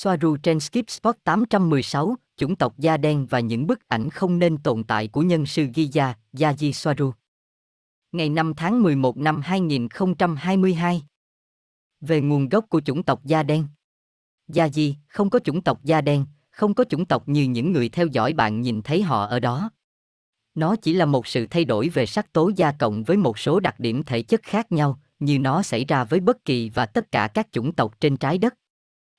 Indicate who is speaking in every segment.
Speaker 1: Soaru trên Skip Spot 816, chủng tộc da đen và những bức ảnh không nên tồn tại của nhân sư Giza, Yaji Soaru. Ngày 5 tháng 11 năm 2022. Về nguồn gốc của chủng tộc da đen. Yaji, không có chủng tộc da đen, không có chủng tộc như những người theo dõi bạn nhìn thấy họ ở đó. Nó chỉ là một sự thay đổi về sắc tố da cộng với một số đặc điểm thể chất khác nhau, như nó xảy ra với bất kỳ và tất cả các chủng tộc trên trái đất.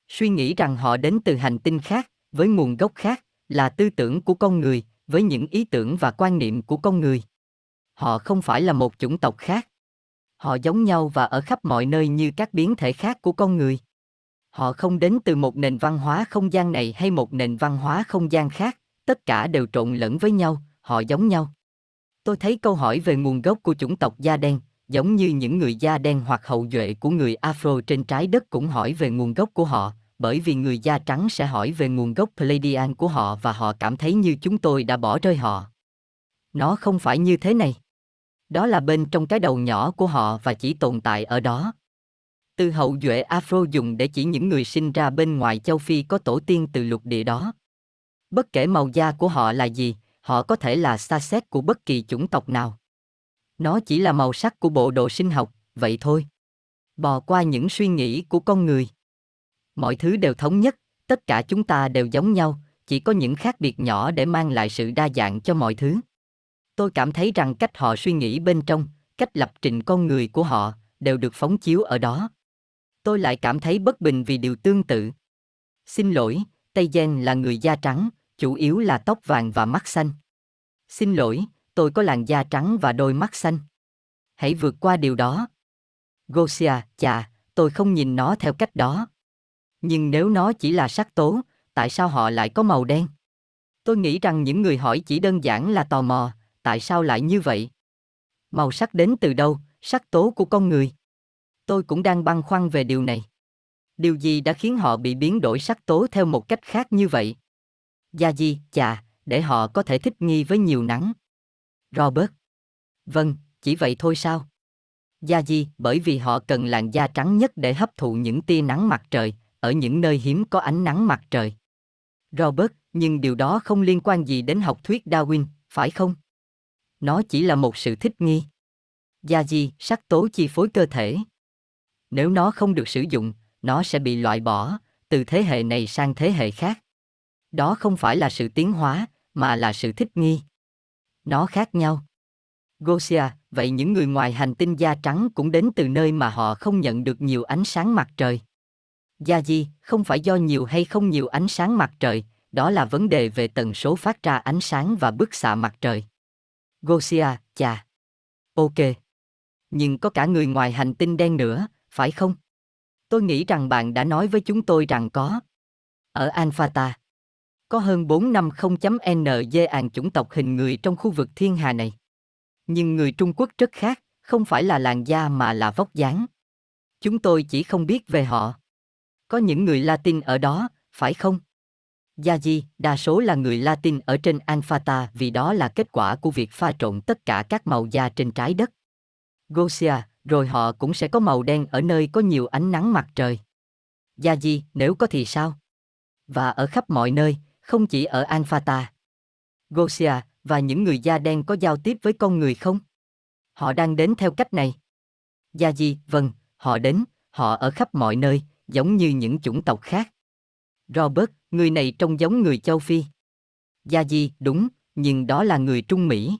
Speaker 1: Suy nghĩ rằng họ đến từ hành tinh khác, với nguồn gốc khác, là tư tưởng của con người, với những ý tưởng và quan niệm của con người. Họ không phải là một chủng tộc khác. Họ giống nhau và ở khắp mọi nơi như các biến thể khác của con người. Họ không đến từ một nền văn hóa không gian này hay một nền văn hóa không gian khác, tất cả đều trộn lẫn với nhau, họ giống nhau. Tôi thấy câu hỏi về nguồn gốc của chủng tộc da đen, giống như những người da đen hoặc hậu duệ của người Afro trên trái đất cũng hỏi về nguồn gốc của họ, bởi vì người da trắng sẽ hỏi về nguồn gốc Pleiadian của họ và họ cảm thấy như chúng tôi đã bỏ rơi họ. Nó không phải như thế này. Đó là bên trong cái đầu nhỏ của họ và chỉ tồn tại ở đó. Từ hậu duệ Afro dùng để chỉ những người sinh ra bên ngoài châu Phi có tổ tiên từ lục địa đó. Bất kể màu da của họ là gì, họ có thể là xa xét của bất kỳ chủng tộc nào. Nó chỉ là màu sắc của bộ đồ sinh học, vậy thôi. Bò qua những suy nghĩ của con người. Mọi thứ đều thống nhất, tất cả chúng ta đều giống nhau, chỉ có những khác biệt nhỏ để mang lại sự đa dạng cho mọi thứ. Tôi cảm thấy rằng cách họ suy nghĩ bên trong, cách lập trình con người của họ, đều được phóng chiếu ở đó. Tôi lại cảm thấy bất bình vì điều tương tự. Xin lỗi, Tây Gen là người da trắng, chủ yếu là tóc vàng và mắt xanh. Xin lỗi, tôi có làn da trắng và đôi mắt xanh. Hãy vượt qua điều đó. Gosia, chà, tôi không nhìn nó theo cách đó. Nhưng nếu nó chỉ là sắc tố, tại sao họ lại có màu đen? Tôi nghĩ rằng những người hỏi chỉ đơn giản là tò mò, tại sao lại như vậy? Màu sắc đến từ đâu, sắc tố của con người? Tôi cũng đang băn khoăn về điều này. Điều gì đã khiến họ bị biến đổi sắc tố theo một cách khác như vậy? Gia Di, chà, để họ có thể thích nghi với nhiều nắng. Robert. Vâng, chỉ vậy thôi sao? Gia Di, bởi vì họ cần làn da trắng nhất để hấp thụ những tia nắng mặt trời, ở những nơi hiếm có ánh nắng mặt trời. Robert, nhưng điều đó không liên quan gì đến học thuyết Darwin, phải không? Nó chỉ là một sự thích nghi. Gia Di, sắc tố chi phối cơ thể. Nếu nó không được sử dụng, nó sẽ bị loại bỏ, từ thế hệ này sang thế hệ khác. Đó không phải là sự tiến hóa, mà là sự thích nghi. Nó khác nhau. Gosia, vậy những người ngoài hành tinh da trắng cũng đến từ nơi mà họ không nhận được nhiều ánh sáng mặt trời. Gia Di, không phải do nhiều hay không nhiều ánh sáng mặt trời, đó là vấn đề về tần số phát ra ánh sáng và bức xạ mặt trời. Gosia, chà. Ok. Nhưng có cả người ngoài hành tinh đen nữa, phải không? Tôi nghĩ rằng bạn đã nói với chúng tôi rằng có. Ở Alphata, có hơn 450.NG àn chủng tộc hình người trong khu vực thiên hà này. Nhưng người Trung Quốc rất khác, không phải là làn da mà là vóc dáng. Chúng tôi chỉ không biết về họ. Có những người Latin ở đó, phải không? Gia Di, đa số là người Latin ở trên Alphata vì đó là kết quả của việc pha trộn tất cả các màu da trên trái đất. Gosia, rồi họ cũng sẽ có màu đen ở nơi có nhiều ánh nắng mặt trời. Gia Di, nếu có thì sao? Và ở khắp mọi nơi, không chỉ ở Alphata. Gosia, và những người da đen có giao tiếp với con người không? Họ đang đến theo cách này. Gia Di, vâng, họ đến, họ ở khắp mọi nơi, giống như những chủng tộc khác. Robert, người này trông giống người châu Phi. Gia Di, đúng, nhưng đó là người Trung Mỹ.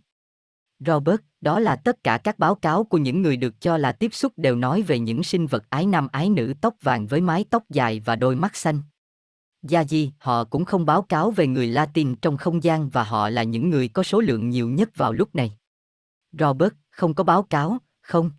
Speaker 1: Robert, đó là tất cả các báo cáo của những người được cho là tiếp xúc đều nói về những sinh vật ái nam ái nữ tóc vàng với mái tóc dài và đôi mắt xanh. Gia Di, họ cũng không báo cáo về người Latin trong không gian và họ là những người có số lượng nhiều nhất vào lúc này. Robert, không có báo cáo, không.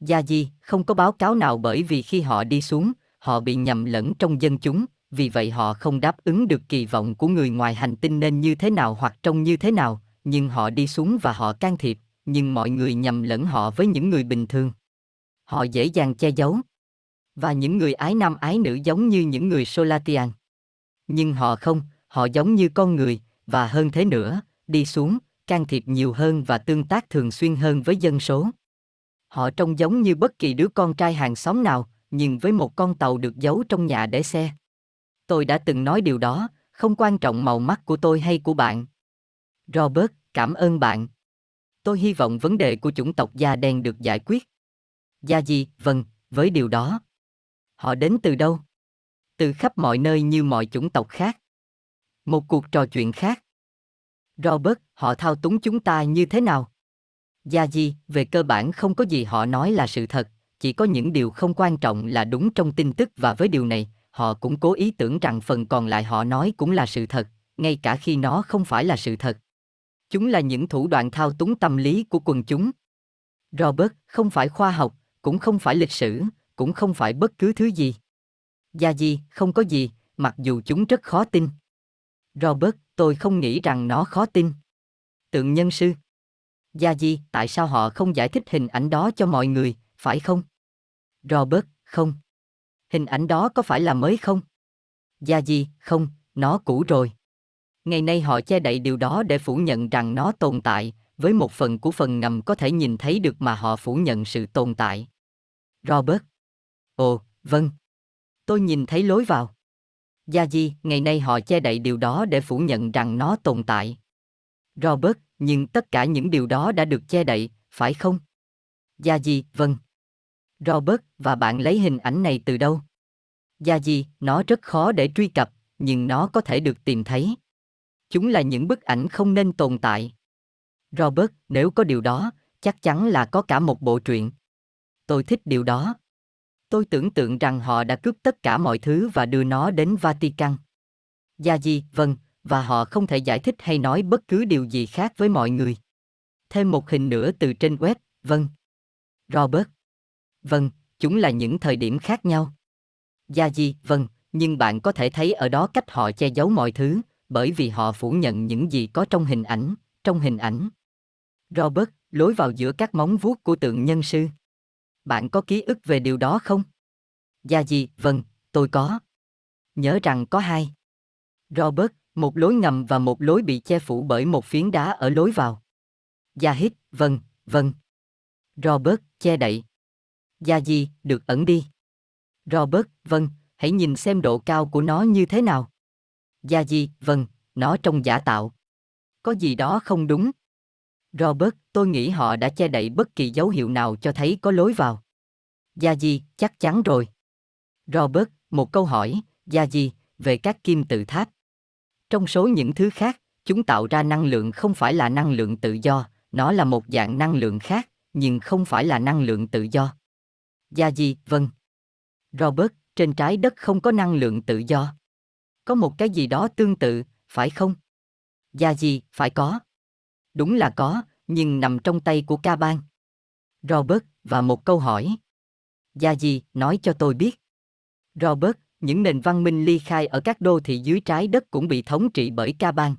Speaker 1: Gia Di, không có báo cáo nào bởi vì khi họ đi xuống, họ bị nhầm lẫn trong dân chúng, vì vậy họ không đáp ứng được kỳ vọng của người ngoài hành tinh nên như thế nào hoặc trông như thế nào, nhưng họ đi xuống và họ can thiệp, nhưng mọi người nhầm lẫn họ với những người bình thường. Họ dễ dàng che giấu. Và những người ái nam ái nữ giống như những người Solatian. Nhưng họ không, họ giống như con người, và hơn thế nữa, đi xuống, can thiệp nhiều hơn và tương tác thường xuyên hơn với dân số. Họ trông giống như bất kỳ đứa con trai hàng xóm nào, nhưng với một con tàu được giấu trong nhà để xe. Tôi đã từng nói điều đó, không quan trọng màu mắt của tôi hay của bạn. Robert, cảm ơn bạn. Tôi hy vọng vấn đề của chủng tộc da đen được giải quyết. da gì, vâng, với điều đó. Họ đến từ đâu? Từ khắp mọi nơi như mọi chủng tộc khác. Một cuộc trò chuyện khác. Robert, họ thao túng chúng ta như thế nào? Gia Di, về cơ bản không có gì họ nói là sự thật, chỉ có những điều không quan trọng là đúng trong tin tức và với điều này, họ cũng cố ý tưởng rằng phần còn lại họ nói cũng là sự thật, ngay cả khi nó không phải là sự thật. Chúng là những thủ đoạn thao túng tâm lý của quần chúng. Robert, không phải khoa học, cũng không phải lịch sử, cũng không phải bất cứ thứ gì. Gia Di, không có gì, mặc dù chúng rất khó tin. Robert, tôi không nghĩ rằng nó khó tin. Tượng nhân sư. Gia Di, tại sao họ không giải thích hình ảnh đó cho mọi người, phải không? Robert, không. Hình ảnh đó có phải là mới không? Gia Di, không, nó cũ rồi. Ngày nay họ che đậy điều đó để phủ nhận rằng nó tồn tại, với một phần của phần ngầm có thể nhìn thấy được mà họ phủ nhận sự tồn tại. Robert. Ồ, vâng. Tôi nhìn thấy lối vào. Gia Di, ngày nay họ che đậy điều đó để phủ nhận rằng nó tồn tại. Robert, nhưng tất cả những điều đó đã được che đậy, phải không? Gia Di, vâng. Robert, và bạn lấy hình ảnh này từ đâu? Gia Di, nó rất khó để truy cập, nhưng nó có thể được tìm thấy. Chúng là những bức ảnh không nên tồn tại. Robert, nếu có điều đó, chắc chắn là có cả một bộ truyện. Tôi thích điều đó. Tôi tưởng tượng rằng họ đã cướp tất cả mọi thứ và đưa nó đến Vatican. Dạ Gia Di, vâng, và họ không thể giải thích hay nói bất cứ điều gì khác với mọi người. Thêm một hình nữa từ trên web, vâng. Robert. Vâng, chúng là những thời điểm khác nhau. Dạ Gia Di, vâng, nhưng bạn có thể thấy ở đó cách họ che giấu mọi thứ, bởi vì họ phủ nhận những gì có trong hình ảnh, trong hình ảnh. Robert, lối vào giữa các móng vuốt của tượng nhân sư. Bạn có ký ức về điều đó không? Dạ Gia Di, vâng, tôi có. Nhớ rằng có hai. Robert, một lối ngầm và một lối bị che phủ bởi một phiến đá ở lối vào. Gia hít, vâng, vâng. Robert, che đậy. Dạ Gia Di, được ẩn đi. Robert, vâng, hãy nhìn xem độ cao của nó như thế nào. Gia Di, vâng, nó trông giả tạo. Có gì đó không đúng. Robert, tôi nghĩ họ đã che đậy bất kỳ dấu hiệu nào cho thấy có lối vào. Gia Di, chắc chắn rồi. Robert, một câu hỏi, Gia Di, về các kim tự tháp. Trong số những thứ khác, chúng tạo ra năng lượng không phải là năng lượng tự do, nó là một dạng năng lượng khác, nhưng không phải là năng lượng tự do. Gia Di, vâng. Robert, trên trái đất không có năng lượng tự do. Có một cái gì đó tương tự, phải không? Gia Di, phải có. Đúng là có, nhưng nằm trong tay của ca bang. Robert, và một câu hỏi. Gia gì, nói cho tôi biết. Robert, những nền văn minh ly khai ở các đô thị dưới trái đất cũng bị thống trị bởi ca bang.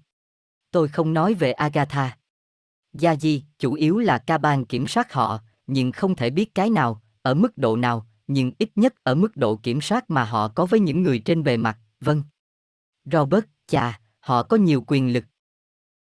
Speaker 1: Tôi không nói về Agatha. Gia Di, chủ yếu là ca bang kiểm soát họ, nhưng không thể biết cái nào, ở mức độ nào, nhưng ít nhất ở mức độ kiểm soát mà họ có với những người trên bề mặt, vâng. Robert, chà, họ có nhiều quyền lực.